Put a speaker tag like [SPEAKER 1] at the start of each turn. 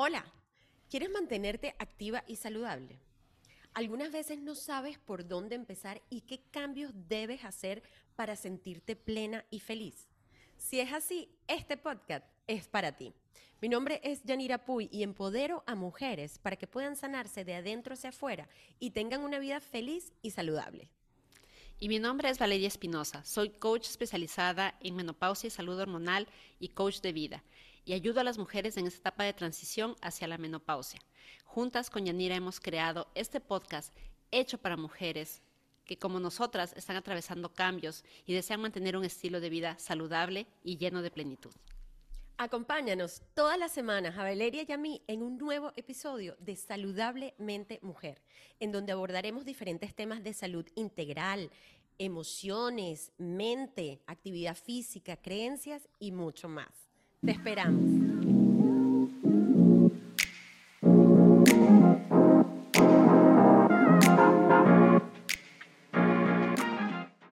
[SPEAKER 1] Hola, ¿quieres mantenerte activa y saludable? Algunas veces no sabes por dónde empezar y qué cambios debes hacer para sentirte plena y feliz. Si es así, este podcast es para ti. Mi nombre es Yanira Puy y empodero a mujeres para que puedan sanarse de adentro hacia afuera y tengan una vida feliz y saludable.
[SPEAKER 2] Y mi nombre es Valeria Espinosa. Soy coach especializada en menopausia y salud hormonal y coach de vida y ayudo a las mujeres en esta etapa de transición hacia la menopausia. Juntas con Yanira hemos creado este podcast hecho para mujeres que como nosotras están atravesando cambios y desean mantener un estilo de vida saludable y lleno de plenitud.
[SPEAKER 1] Acompáñanos todas las semanas a Valeria y a mí en un nuevo episodio de Saludablemente Mujer, en donde abordaremos diferentes temas de salud integral, emociones, mente, actividad física, creencias y mucho más. Te esperamos.